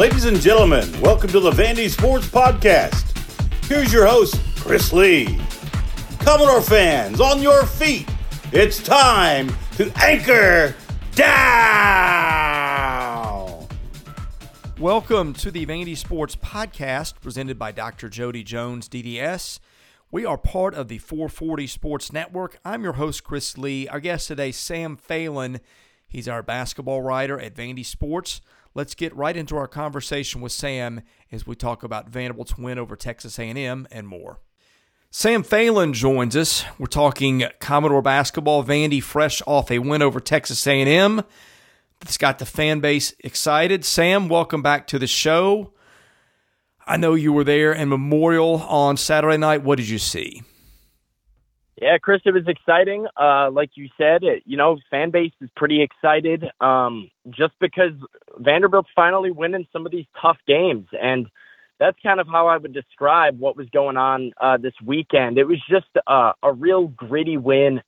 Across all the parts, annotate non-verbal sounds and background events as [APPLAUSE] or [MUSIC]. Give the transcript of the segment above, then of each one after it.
Ladies and gentlemen, welcome to the Vandy Sports Podcast. Here's your host, Chris Lee. Commodore fans, on your feet. It's time to anchor down. Welcome to the Vandy Sports Podcast presented by Dr. Jody Jones, DDS. We are part of the 440 Sports Network. I'm your host, Chris Lee. Our guest today, Sam Phalen. He's our basketball writer at Vandy Sports. Let's get right into our conversation with Sam as we talk about Vanderbilt's win over Texas A&M and more. Sam Phalen joins us. We're talking Commodore basketball. Vandy fresh off a win over Texas A&M. It's got the fan base excited. Sam, welcome back to the show. I know you were there in Memorial on Saturday night. What did you see? Yeah, Chris, it was exciting. Uh, like you said, it, you know, fan base is pretty excited um, just because Vanderbilt's finally winning some of these tough games. And that's kind of how I would describe what was going on uh, this weekend. It was just uh, a real gritty win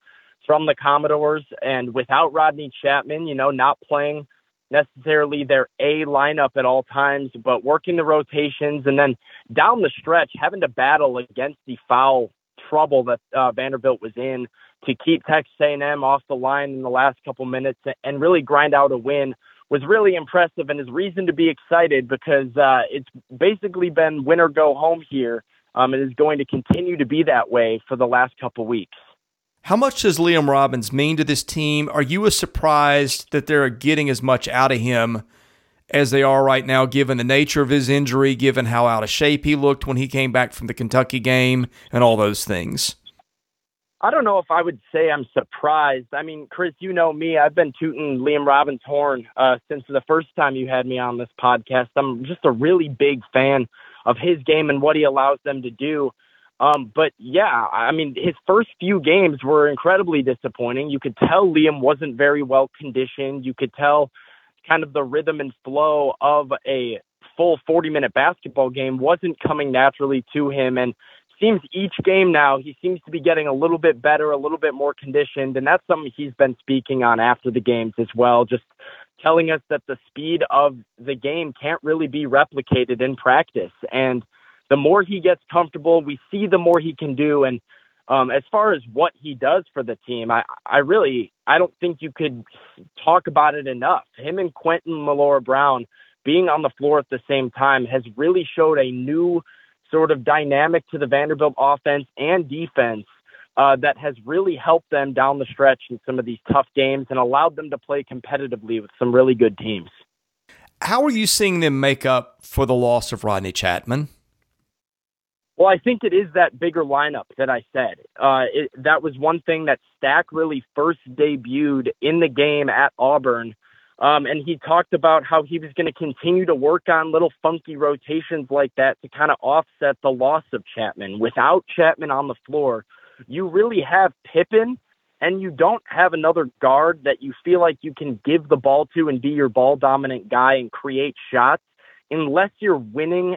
from the Commodores. And without Rodney Chatman, you know, not playing necessarily their A lineup at all times, but working the rotations and then down the stretch, having to battle against the foul trouble that uh, Vanderbilt was in to keep Texas A&M off the line in the last couple minutes and really grind out a win was really impressive and is reason to be excited because uh, it's basically been win or go home here. Um, it is going to continue to be that way for the last couple weeks. How much does Liam Robbins mean to this team? Are you as surprised that they're getting as much out of him as they are right now, given the nature of his injury, given how out of shape he looked when he came back from the Kentucky game, and all those things? I don't know if I would say I'm surprised. I mean, Chris, you know me. I've been tooting Liam Robbins' horn uh, since the first time you had me on this podcast. I'm just a really big fan of his game and what he allows them to do. Um, but yeah, I mean, his first few games were incredibly disappointing. You could tell Liam wasn't very well conditioned. You could tell kind of the rhythm and flow of a full 40 minute basketball game wasn't coming naturally to him. And seems each game now he seems to be getting a little bit better, a little bit more conditioned, and that's something he's been speaking on after the games as well. Just telling us that the speed of the game can't really be replicated in practice, and the more he gets comfortable, we see the more he can do. And um, as far as what he does for the team, I, I really I don't think you could talk about it enough. Him and Quentin Millora-Brown being on the floor at the same time has really showed a new sort of dynamic to the Vanderbilt offense and defense uh, that has really helped them down the stretch in some of these tough games and allowed them to play competitively with some really good teams. How are you seeing them make up for the loss of Rodney Chatman? Well, I think it is that bigger lineup that I said. Uh, it, that was one thing that Stack really first debuted in the game at Auburn um, and he talked about how he was going to continue to work on little funky rotations like that to kind of offset the loss of Chatman. Without Chatman on the floor, you really have Pippen and you don't have another guard that you feel like you can give the ball to and be your ball dominant guy and create shots unless you're winning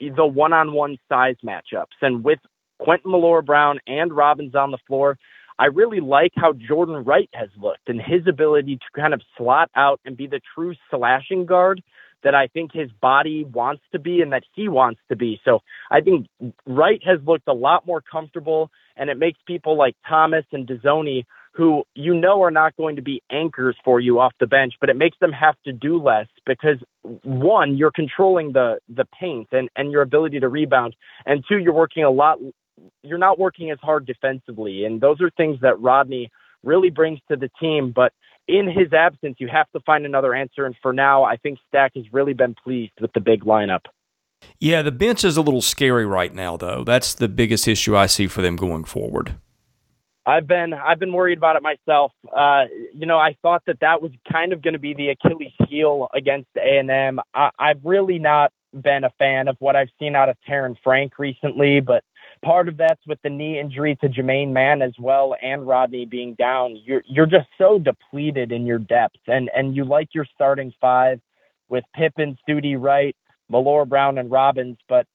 the one on one size matchups. And with Quentin Millora-Brown and Robbins on the floor, I really like how Jordan Wright has looked and his ability to kind of slot out and be the true slashing guard that I think his body wants to be and that he wants to be. So I think Wright has looked a lot more comfortable and it makes people like Thomas and Dezonie who you know are not going to be anchors for you off the bench, but it makes them have to do less because one, you're controlling the the paint and, and your ability to rebound, and two, you're working a lot you're not working as hard defensively. And those are things that Rodney really brings to the team. But in his absence, you have to find another answer. And for now, I think Stack has really been pleased with the big lineup. Yeah, the bench is a little scary right now, though. That's the biggest issue I see for them going forward. I've been I've been worried about it myself. Uh, you know, I thought that that was kind of going to be the Achilles heel against A and M. I've really not been a fan of what I've seen out of Terren Frank recently, but Part of that's with the knee injury to Jamaine Mann as well, and Rodney being down. You're you're just so depleted in your depth, and and you like your starting five with Pippen, Stute Wright, Millora-Brown, and Robbins, but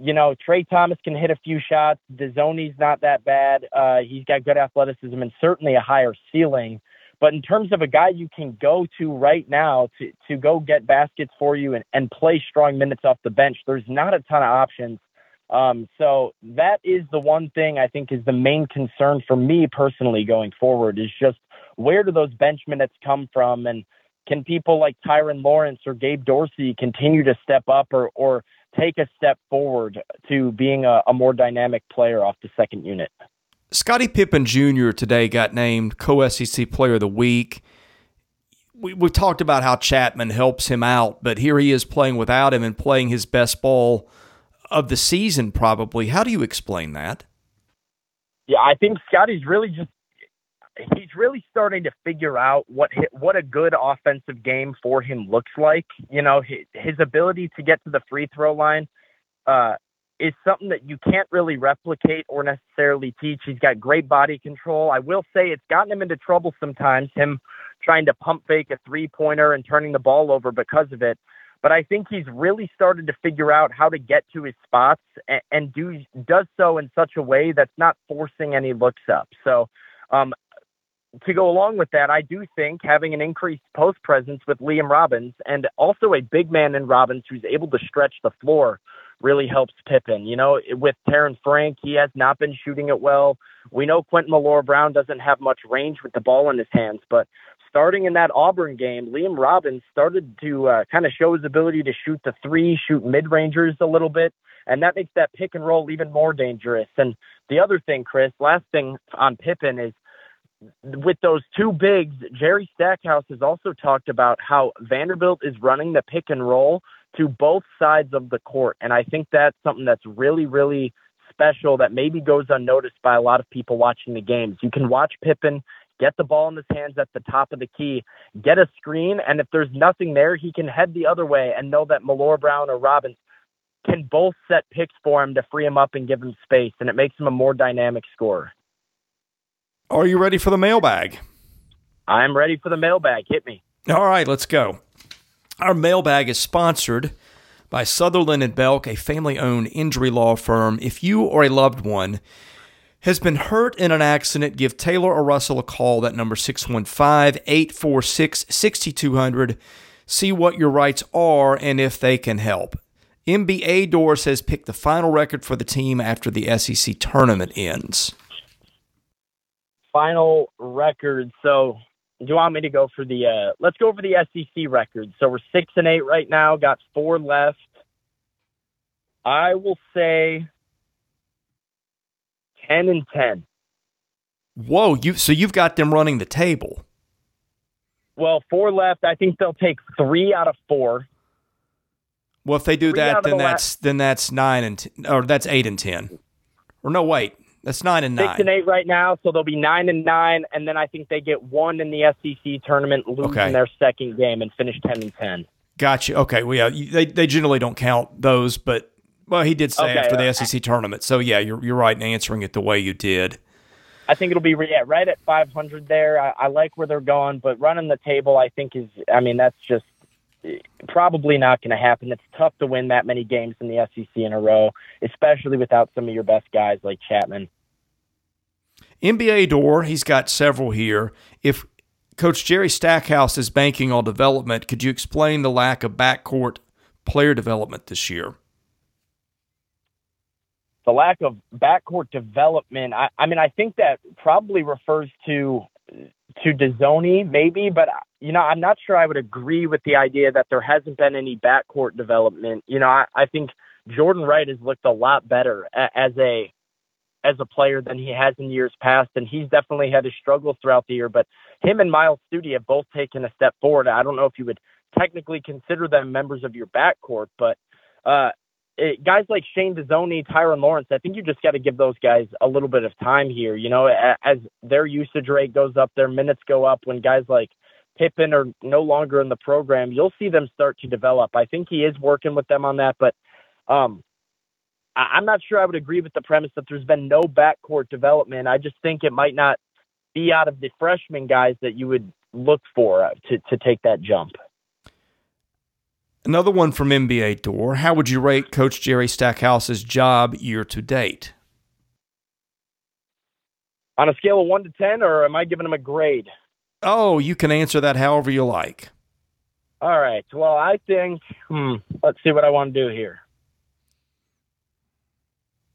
you know, Trey Thomas can hit a few shots. Dezonie's not that bad. Uh, he's got good athleticism and certainly a higher ceiling. But in terms of a guy you can go to right now to, to go get baskets for you and, and play strong minutes off the bench, there's not a ton of options. Um, so that is the one thing I think is the main concern for me personally going forward is just where do those bench minutes come from and can people like Tyrin Lawrence or Gabe Dorsey continue to step up or, or take a step forward to being a, a more dynamic player off the second unit? Scotty Pippen Jr. today got named co SEC Player of the Week. We, we've talked about how Chatman helps him out, but here he is playing without him and playing his best ball of the season, probably. How do you explain that? Yeah, I think Scottie's really just he's really starting to figure out what what a good offensive game for him looks like. You know, his, ability to get to the free throw line uh, is something that you can't really replicate or necessarily teach. He's got great body control. I will say it's gotten him into trouble sometimes. Him trying to pump fake a three pointer and turning the ball over because of it. But I think he's really started to figure out how to get to his spots and, and do does so in such a way that's not forcing any looks up. So um, to go along with that, I do think having an increased post presence with Liam Robbins and also a big man in Robbins who's able to stretch the floor really helps Pippen. You know, with Terrence Frank, he has not been shooting it well. We know Quentin Millora-Brown doesn't have much range with the ball in his hands, but starting in that Auburn game, Liam Robbins started to uh, kind of show his ability to shoot the three, shoot mid rangers a little bit, and that makes that pick and roll even more dangerous. And the other thing, Chris, last thing on Pippen is with those two bigs, Jerry Stackhouse has also talked about how Vanderbilt is running the pick and roll to both sides of the court. And I think that's something that's really, really special that maybe goes unnoticed by a lot of people watching the games. You can watch Pippen get the ball in his hands at the top of the key, get a screen, and if there's nothing there, he can head the other way and know that Millora-Brown or Robbins can both set picks for him to free him up and give him space, and it makes him a more dynamic scorer. Are you ready for the mailbag? I'm ready for the mailbag. Hit me. All right, let's go. Our mailbag is sponsored by Sutherland and Belk, a family-owned injury law firm. If you or a loved one has been hurt in an accident, give Taylor or Russell a call. That number 615-846-6200. See what your rights are and if they can help. NBA Door says pick the final record for the team after the SEC tournament ends final record. So, do you want me to go for the? Uh, let's go for the SEC record. So we're six and eight right now. Got four left. I will say ten and ten. Whoa! You so you've got them running the table. Well, four left. I think they'll take three out of four. Well, if they do three that, then the that's last. then that's nine and ten, or that's eight and ten. Or no, wait, that's nine and nine. Six and eight right now, so they'll be nine and nine, and then I think they get one in the SEC tournament, lose okay. in their second game, and finish ten and ten. Gotcha. Okay. Well, yeah, they they generally don't count those, but well, he did say okay, after the uh, SEC tournament. So yeah, you're you're right in answering it the way you did. I think it'll be yeah, right at 500 there. I, I like where they're going, but running the table, I think is. I mean, that's just probably not going to happen. It's tough to win that many games in the SEC in a row, especially without some of your best guys like Chatman. NBA door, he's got several here. If Coach Jerry Stackhouse is banking on development, could you explain the lack of backcourt player development this year? The lack of backcourt development. I, I mean, I think that probably refers to to Dezonie, maybe, but you know, I'm not sure I would agree with the idea that there hasn't been any backcourt development. You know, I, I think Jordan Wright has looked a lot better as a as a player than he has in years past, and he's definitely had his struggles throughout the year. But him and Myles Stute have both taken a step forward. I don't know if you would technically consider them members of your backcourt, but uh, it, guys like Shane Dezonie, Tyrin Lawrence, I think you just got to give those guys a little bit of time here. You know, as their usage rate goes up, their minutes go up. When guys like Pippen are no longer in the program, you'll see them start to develop. I think he is working with them on that, but um, I'm not sure I would agree with the premise that there's been no backcourt development. I just think it might not be out of the freshman guys that you would look for uh, to, to take that jump. Another one from NBA Door. How would you rate Coach Jerry Stackhouse's job year to date? On a scale of one to ten, or am I giving him a grade? Oh, you can answer that however you like. All right. Well, I think. Hmm, let's see what I want to do here.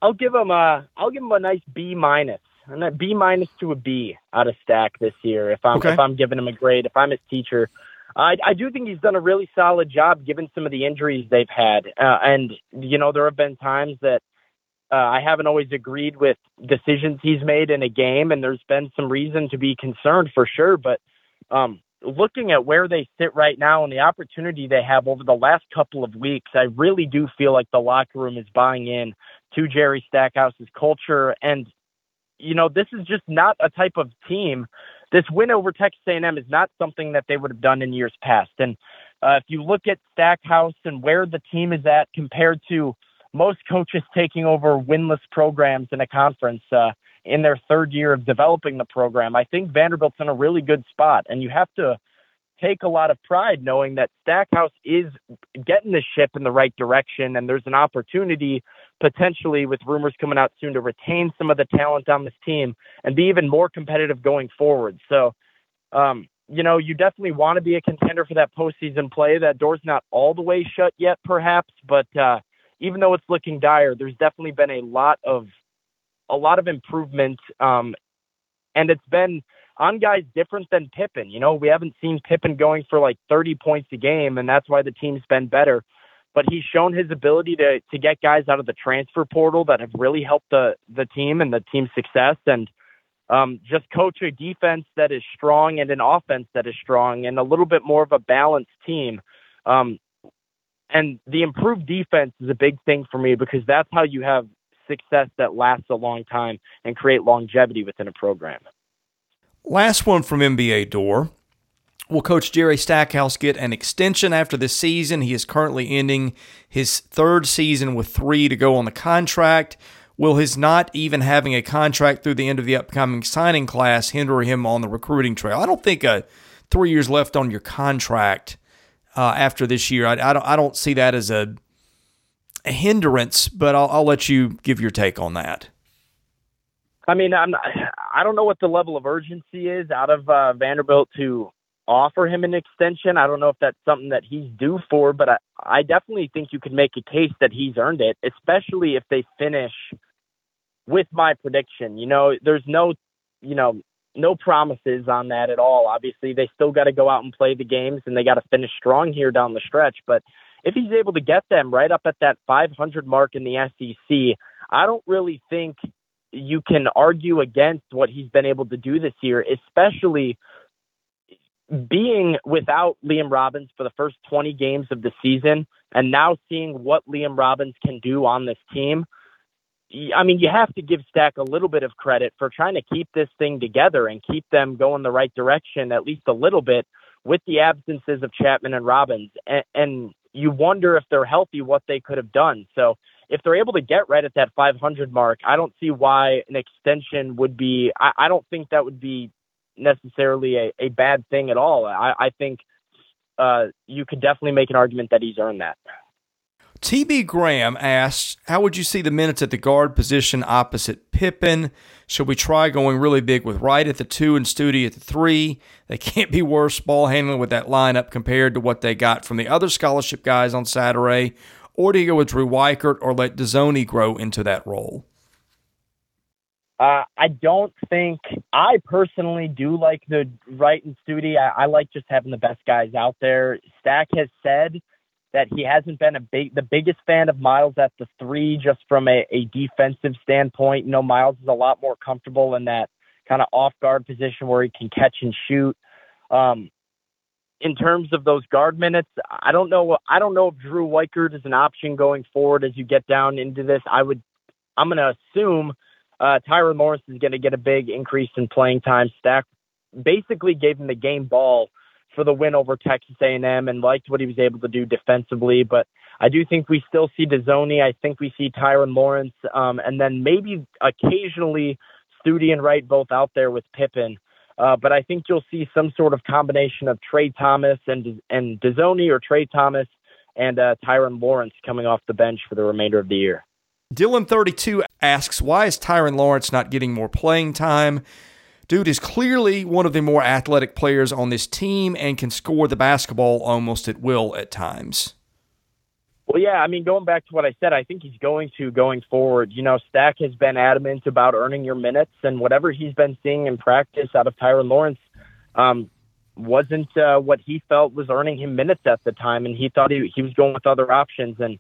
I'll give him a. I'll give him a nice B minus, and a B minus to a B out of Stack this year. If I'm Okay. if I'm giving him a grade, if I'm his teacher, I I do think he's done a really solid job given some of the injuries they've had, uh, and you know there have been times that. Uh, I haven't always agreed with decisions he's made in a game, and there's been some reason to be concerned for sure. But um, looking at where they sit right now and the opportunity they have over the last couple of weeks, I really do feel like the locker room is buying in to Jerry Stackhouse's culture. And, you know, this is just not a type of team. This win over Texas A&M is not something that they would have done in years past. And uh, if you look at Stackhouse and where the team is at compared to most coaches taking over winless programs in a conference, uh, in their third year of developing the program. I think Vanderbilt's in a really good spot, and you have to take a lot of pride knowing that Stackhouse is getting the ship in the right direction, and there's an opportunity potentially with rumors coming out soon to retain some of the talent on this team and be even more competitive going forward. So, um, you know, you definitely want to be a contender for that postseason play. That door's not all the way shut yet, perhaps, but uh, even though it's looking dire, there's definitely been a lot of a lot of improvement, um, and it's been on guys different than Pippen. You know, we haven't seen Pippen going for like 30 points a game, and that's why the team's been better. But he's shown his ability to to get guys out of the transfer portal that have really helped the the team and the team's success, and um, just coach a defense that is strong and an offense that is strong, and a little bit more of a balanced team. Um, and the improved defense is a big thing for me because that's how you have success that lasts a long time and create longevity within a program. Last one from NBA Door. Will Coach Jerry Stackhouse get an extension after this season? He is currently ending his third season with three to go on the contract. Will his not even having a contract through the end of the upcoming signing class hinder him on the recruiting trail? I don't think a three years left on your contract uh, after this year. I, I, don't. I don't see that as a, a hindrance, but I'll, I'll let you give your take on that. I mean, I'm I don't know what the level of urgency is out of uh, Vanderbilt to offer him an extension. I don't know if that's something that he's due for, but I, I definitely think you could make a case that he's earned it, especially if they finish with my prediction. You know, there's no, you know, no promises on that at all. Obviously, they still got to go out and play the games and they got to finish strong here down the stretch. But if he's able to get them right up at that 500 mark in the SEC, I don't really think you can argue against what he's been able to do this year, especially being without Liam Robbins for the first 20 games of the season and now seeing what Liam Robbins can do on this team. I mean, you have to give Stack a little bit of credit for trying to keep this thing together and keep them going the right direction, at least a little bit, with the absences of Chatman and Robbins. And, and you wonder if they're healthy, what they could have done. So if they're able to get right at that 500 mark, I don't see why an extension would be. I, I don't think that would be necessarily a, a bad thing at all. I, I think uh, you could definitely make an argument that he's earned that. TB Graham asks, How would you see the minutes at the guard position opposite Pippen? Should we try going really big with Wright at the two and Stute at the three? They [LAUGHS] can't be worse ball handling with that lineup compared to what they got from the other scholarship guys on Saturday. Or do you go with Drew Weikert or let Dezonie grow into that role? Uh, I don't think I personally do like the right and Stute. I, I like just having the best guys out there. Stack has said that he hasn't been a big the biggest fan of Myles at the three just from a, a defensive standpoint. You know, Myles is a lot more comfortable in that kind of off guard position where he can catch and shoot. Um, in terms of those guard minutes, I don't know. I don't know if Drew Weikert is an option going forward as you get down into this. I would, I'm going to assume uh, Tyrin Lawrence is going to get a big increase in playing time. Stack basically gave him the game ball for the win over Texas A&M and liked what he was able to do defensively. But I do think we still see Dezonie. I think we see Tyrin Lawrence, um, and then maybe occasionally Stute and Wright both out there with Pippen. Uh, but I think you'll see some sort of combination of Trey Thomas and and Dezonie or Trey Thomas and uh, Tyrin Lawrence coming off the bench for the remainder of the year. Dylan32 asks, Why is Tyrin Lawrence not getting more playing time? Dude is clearly one of the more athletic players on this team and can score the basketball almost at will at times. Well, yeah, I mean, going back to what I said, I think he's going to going forward. You know, Stack has been adamant about earning your minutes, and whatever he's been seeing in practice out of Tyrin Lawrence um, wasn't uh, what he felt was earning him minutes at the time, and he thought he, he was going with other options. And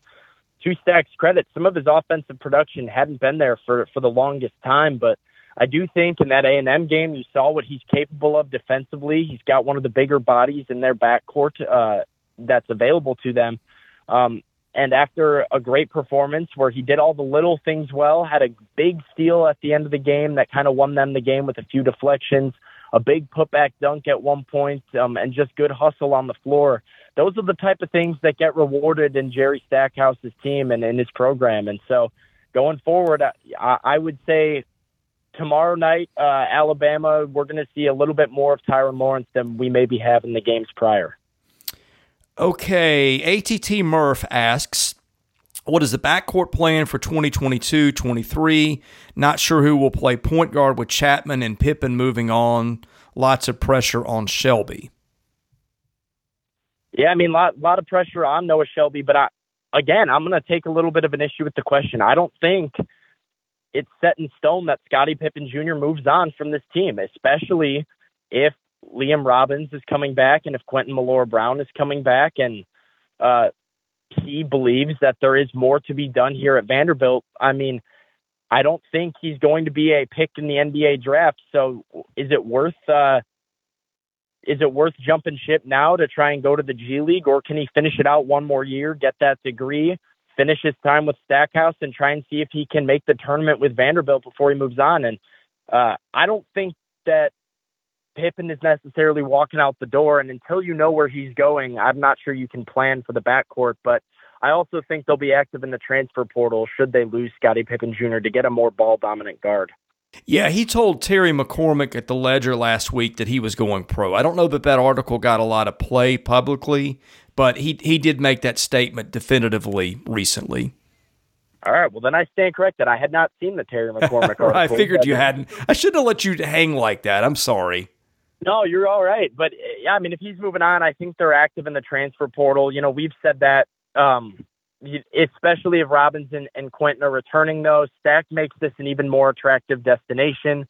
to Stack's credit, some of his offensive production hadn't been there for for the longest time, but I do think in that A and M game, you saw what he's capable of defensively. He's got one of the bigger bodies in their backcourt uh, that's available to them. Um, and after a great performance where he did all the little things well, had a big steal at the end of the game that kind of won them the game with a few deflections, a big putback dunk at one point, um, and just good hustle on the floor. Those are the type of things that get rewarded in Jerry Stackhouse's team and in his program. And so going forward, I, I would say tomorrow night, uh, Alabama, we're going to see a little bit more of Tyrin Lawrence than we maybe have in the games prior. Okay, ATT Murph asks, what is the backcourt plan for 2022 23? Not sure who will play point guard with Chatman and Pippen moving on. Lots of pressure on Shelby. Yeah, I mean, a lot, lot of pressure on Noah Shelby, but I, again, I'm going to take a little bit of an issue with the question. I don't think it's set in stone that Scotty Pippen Jr. moves on from this team, especially if Liam Robbins is coming back and if Quentin Millora-Brown is coming back and uh, he believes that there is more to be done here at Vanderbilt. I mean, I don't think he's going to be a pick in the NBA draft. So is it worth uh, is it worth jumping ship now to try and go to the G League, or can he finish it out one more year, get that degree, finish his time with Stackhouse, and try and see if he can make the tournament with Vanderbilt before he moves on? And uh, I don't think that Pippen is necessarily walking out the door. And until you know where he's going, I'm not sure you can plan for the backcourt. But I also think they'll be active in the transfer portal should they lose Scotty Pippen Jr. to get a more ball dominant guard. Yeah, he told Terry McCormick at the Ledger last week that he was going pro. I don't know that that article got a lot of play publicly, but he he did make that statement definitively recently. All right, well then I stand corrected. I had not seen the Terry [LAUGHS] McCormick article. I figured you hadn't. I shouldn't have let you hang like that. I'm sorry. No, you're all right. But yeah, I mean, if he's moving on, I think they're active in the transfer portal. You know, we've said that, um, especially if Robinson and, Quentin are returning, though, Stack makes this an even more attractive destination.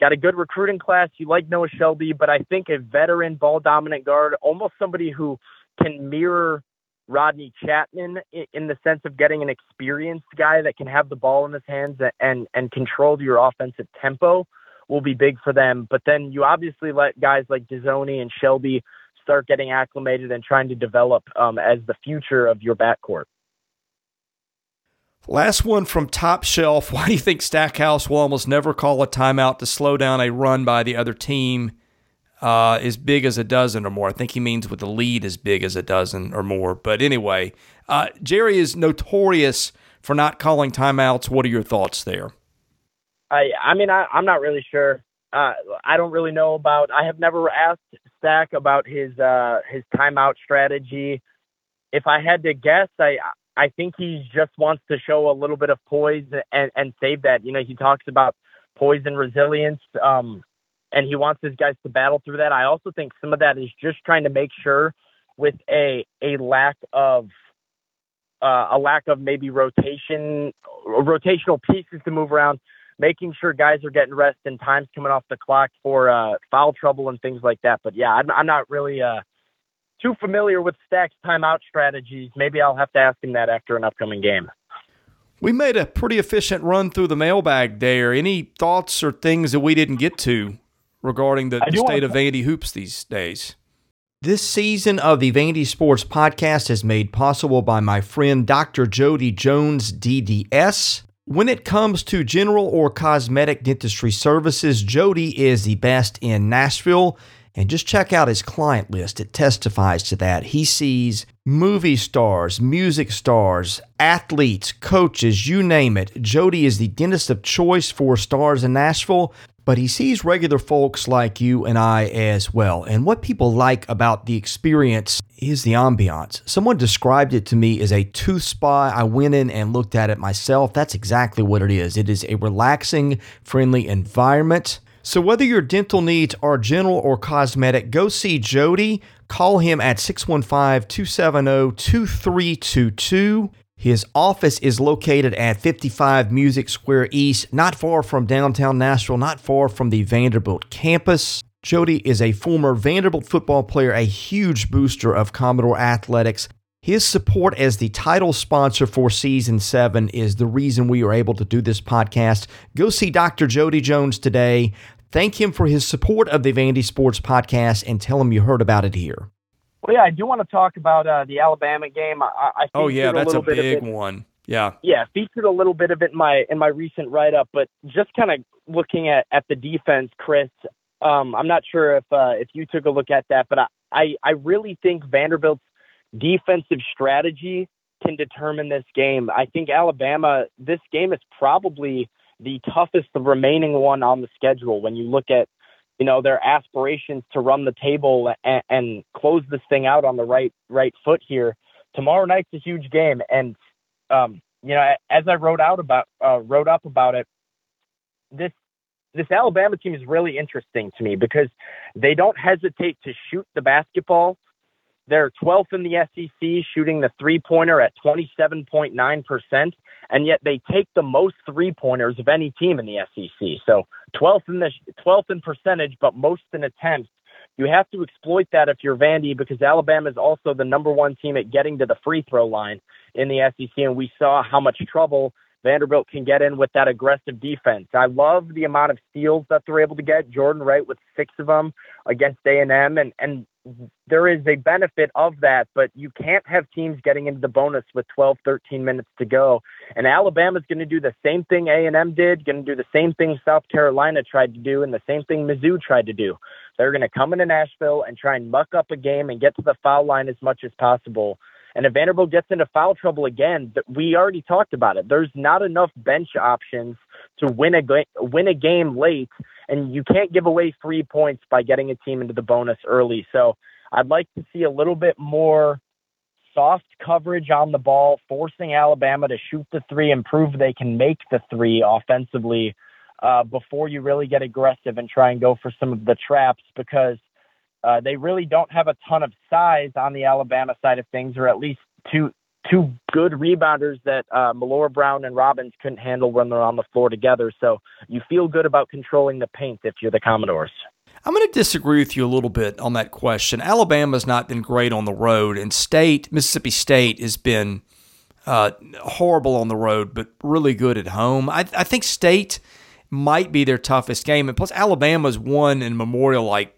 Got a good recruiting class. You like Noah Shelby, but I think a veteran ball dominant guard, almost somebody who can mirror Rodney Chatman in the sense of getting an experienced guy that can have the ball in his hands and and control your offensive tempo will be big for them. But then you obviously let guys like Dezonie and Shelby start getting acclimated and trying to develop um, as the future of your backcourt. Last one from Top Shelf. [LAUGHS] Why do you think Stackhouse will almost never call a timeout to slow down a run by the other team uh, as big as a dozen or more? I think he means with the lead as big as a dozen or more. But anyway, uh, Jerry is notorious for not calling timeouts. What are your thoughts there? I I mean I I'm not really sure. Uh, I don't really know about. I have never asked Stack about his uh, his timeout strategy. If I had to guess, I I think he just wants to show a little bit of poise and and save that. You know, he talks about poise and resilience, um, and he wants his guys to battle through that. I also think some of that is just trying to make sure with a a lack of uh, a lack of maybe rotation rotational pieces to move around making sure guys are getting rest and time's coming off the clock for uh, foul trouble and things like that. But yeah, I'm, I'm not really uh, too familiar with Stack's timeout strategies. Maybe I'll have to ask him that after an upcoming game. We made a pretty efficient run through the mailbag there. Any thoughts or things that we didn't get to regarding the, the state of Vandy hoops these days? This season of the Vandy Sports Podcast is made possible by my friend Dr. Jody Jones, DDS. When it comes to general or cosmetic dentistry services, Jody is the best in Nashville. And just check out his client list. It testifies to that. He sees movie stars, music stars, athletes, coaches, you name it. Jody is the dentist of choice for stars in Nashville but he sees regular folks like you and I as well. And what people like about the experience is the ambiance. Someone described it to me as a tooth spa. I went in and looked at it myself. That's exactly what it is. It is a relaxing, friendly environment. So, whether your dental needs are general or cosmetic, go see Jody. Call him at 615 270 2322. His office is located at 55 Music Square East, not far from downtown Nashville, not far from the Vanderbilt campus. Jody is a former Vanderbilt football player, a huge booster of Commodore athletics. His support as the title sponsor for season seven is the reason we are able to do this podcast. Go see Dr. Jody Jones today. Thank him for his support of the Vandy Sports Podcast and tell him you heard about it here. Well, yeah, I do want to talk about uh, the Alabama game. I, I oh yeah, that's a, a big one. Yeah, yeah, featured a little bit of it in my in my recent write up, but just kind of looking at at the defense, Chris. Um, I'm not sure if uh, if you took a look at that, but I, I I really think Vanderbilt's defensive strategy can determine this game. I think Alabama, this game is probably the toughest remaining one on the schedule when you look at you know their aspirations to run the table and, and close this thing out on the right right foot here. Tomorrow night's a huge game, and um, you know as I wrote out about uh, wrote up about it, this this Alabama team is really interesting to me because they don't hesitate to shoot the basketball they're 12th in the SEC, shooting the three pointer at 27.9%, and yet they take the most three pointers of any team in the SEC. So 12th in the 12th in percentage, but most in attempts. You have to exploit that if you're Vandy because Alabama is also the number one team at getting to the free throw line in the SEC, and we saw how much trouble Vanderbilt can get in with that aggressive defense. I love the amount of steals that they're able to get. Jordan Wright with six of them against A&M, and and there is a benefit of that, but you can't have teams getting into the bonus with 12, 13 minutes to go. And Alabama's going to do the same thing A&M did, going to do the same thing South Carolina tried to do, and the same thing Mizzou tried to do. They're going to come into Nashville and try and muck up a game and get to the foul line as much as possible. And if Vanderbilt gets into foul trouble again, we already talked about it. There's not enough bench options to win a win a game late, and you can't give away three points by getting a team into the bonus early. So I'd like to see a little bit more soft coverage on the ball, forcing Alabama to shoot the three and prove they can make the three offensively uh, before you really get aggressive and try and go for some of the traps because uh, they really don't have a ton of size on the Alabama side of things, or at least two two good rebounders that uh, Millora-Brown and Robbins couldn't handle when they're on the floor together. So you feel good about controlling the paint if you're the Commodores. I'm going to disagree with you a little bit on that question. Alabama's not been great on the road, and State, Mississippi State, has been uh, horrible on the road, but really good at home. I, I think State might be their toughest game, and plus Alabama's won in Memorial like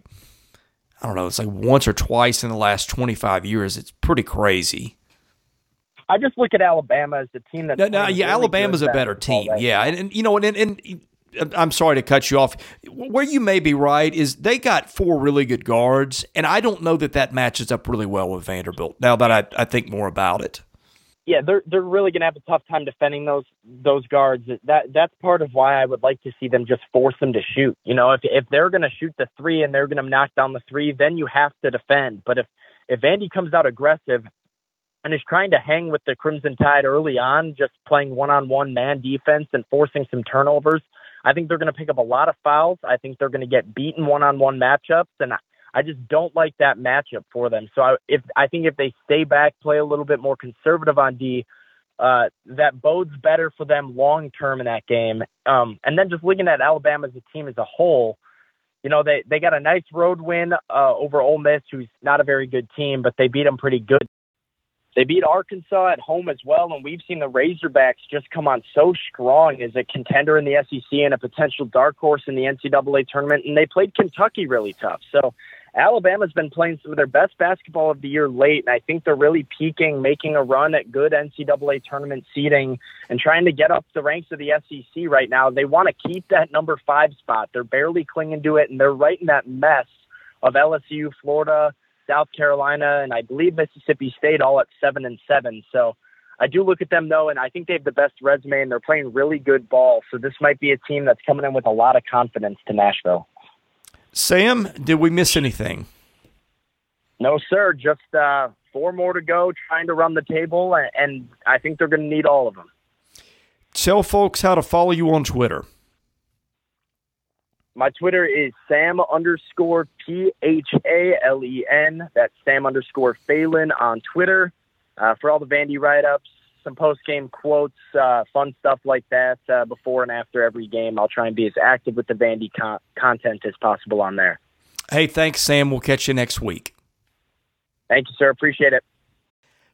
I don't know, it's like once or twice in the last 25 years. It's pretty crazy. I just look at Alabama as the team that. No, no, yeah, really Alabama's a better team. Yeah, and, and, you know, and, and, and I'm sorry to cut you off. Where you may be right is they got four really good guards, and I don't know that that matches up really well with Vanderbilt. Now that I, I think more about it yeah, they're they're really going to have a tough time defending those those guards. That that's part of why I would like to see them just force them to shoot. You know, if if they're going to shoot the three and they're going to knock down the three, then you have to defend. But if if Vandy comes out aggressive and is trying to hang with the Crimson Tide early on, just playing one on one man defense and forcing some turnovers, I think they're going to pick up a lot of fouls. I think they're going to get beaten one on one matchups, and I just don't like that matchup for them. So I, if I think if they stay back, play a little bit more conservative on D, uh, that bodes better for them long term in that game. Um, and then just looking at Alabama as a team as a whole, you know they they got a nice road win uh, over Ole Miss, who's not a very good team, but they beat them pretty good. They beat Arkansas at home as well, and we've seen the Razorbacks just come on so strong as a contender in the SEC and a potential dark horse in the NCAA tournament. And they played Kentucky really tough. So Alabama's been playing some of their best basketball of the year late, and I think they're really peaking, making a run at good NCAA tournament seeding and trying to get up the ranks of the SEC right now. They want to keep that number five spot. They're barely clinging to it, and they're right in that mess of LSU, Florida, South Carolina, and I believe Mississippi State all at seven and seven. So I do look at them though, and I think they have the best resume, and they're playing really good ball. So this might be a team that's coming in with a lot of confidence to Nashville. Sam, did we miss anything? No, sir. Just uh, four more to go, trying to run the table, and I think they're going to need all of them. Tell folks how to follow you on Twitter. My Twitter is Sam underscore P H A L E N. That's Sam underscore Phalen on Twitter. Uh, for all the Vandy write ups, some post game quotes, uh, fun stuff like that uh, before and after every game. I'll try and be as active with the Vandy con- content as possible on there. Hey, thanks, Sam. We'll catch you next week. Thank you, sir. Appreciate it.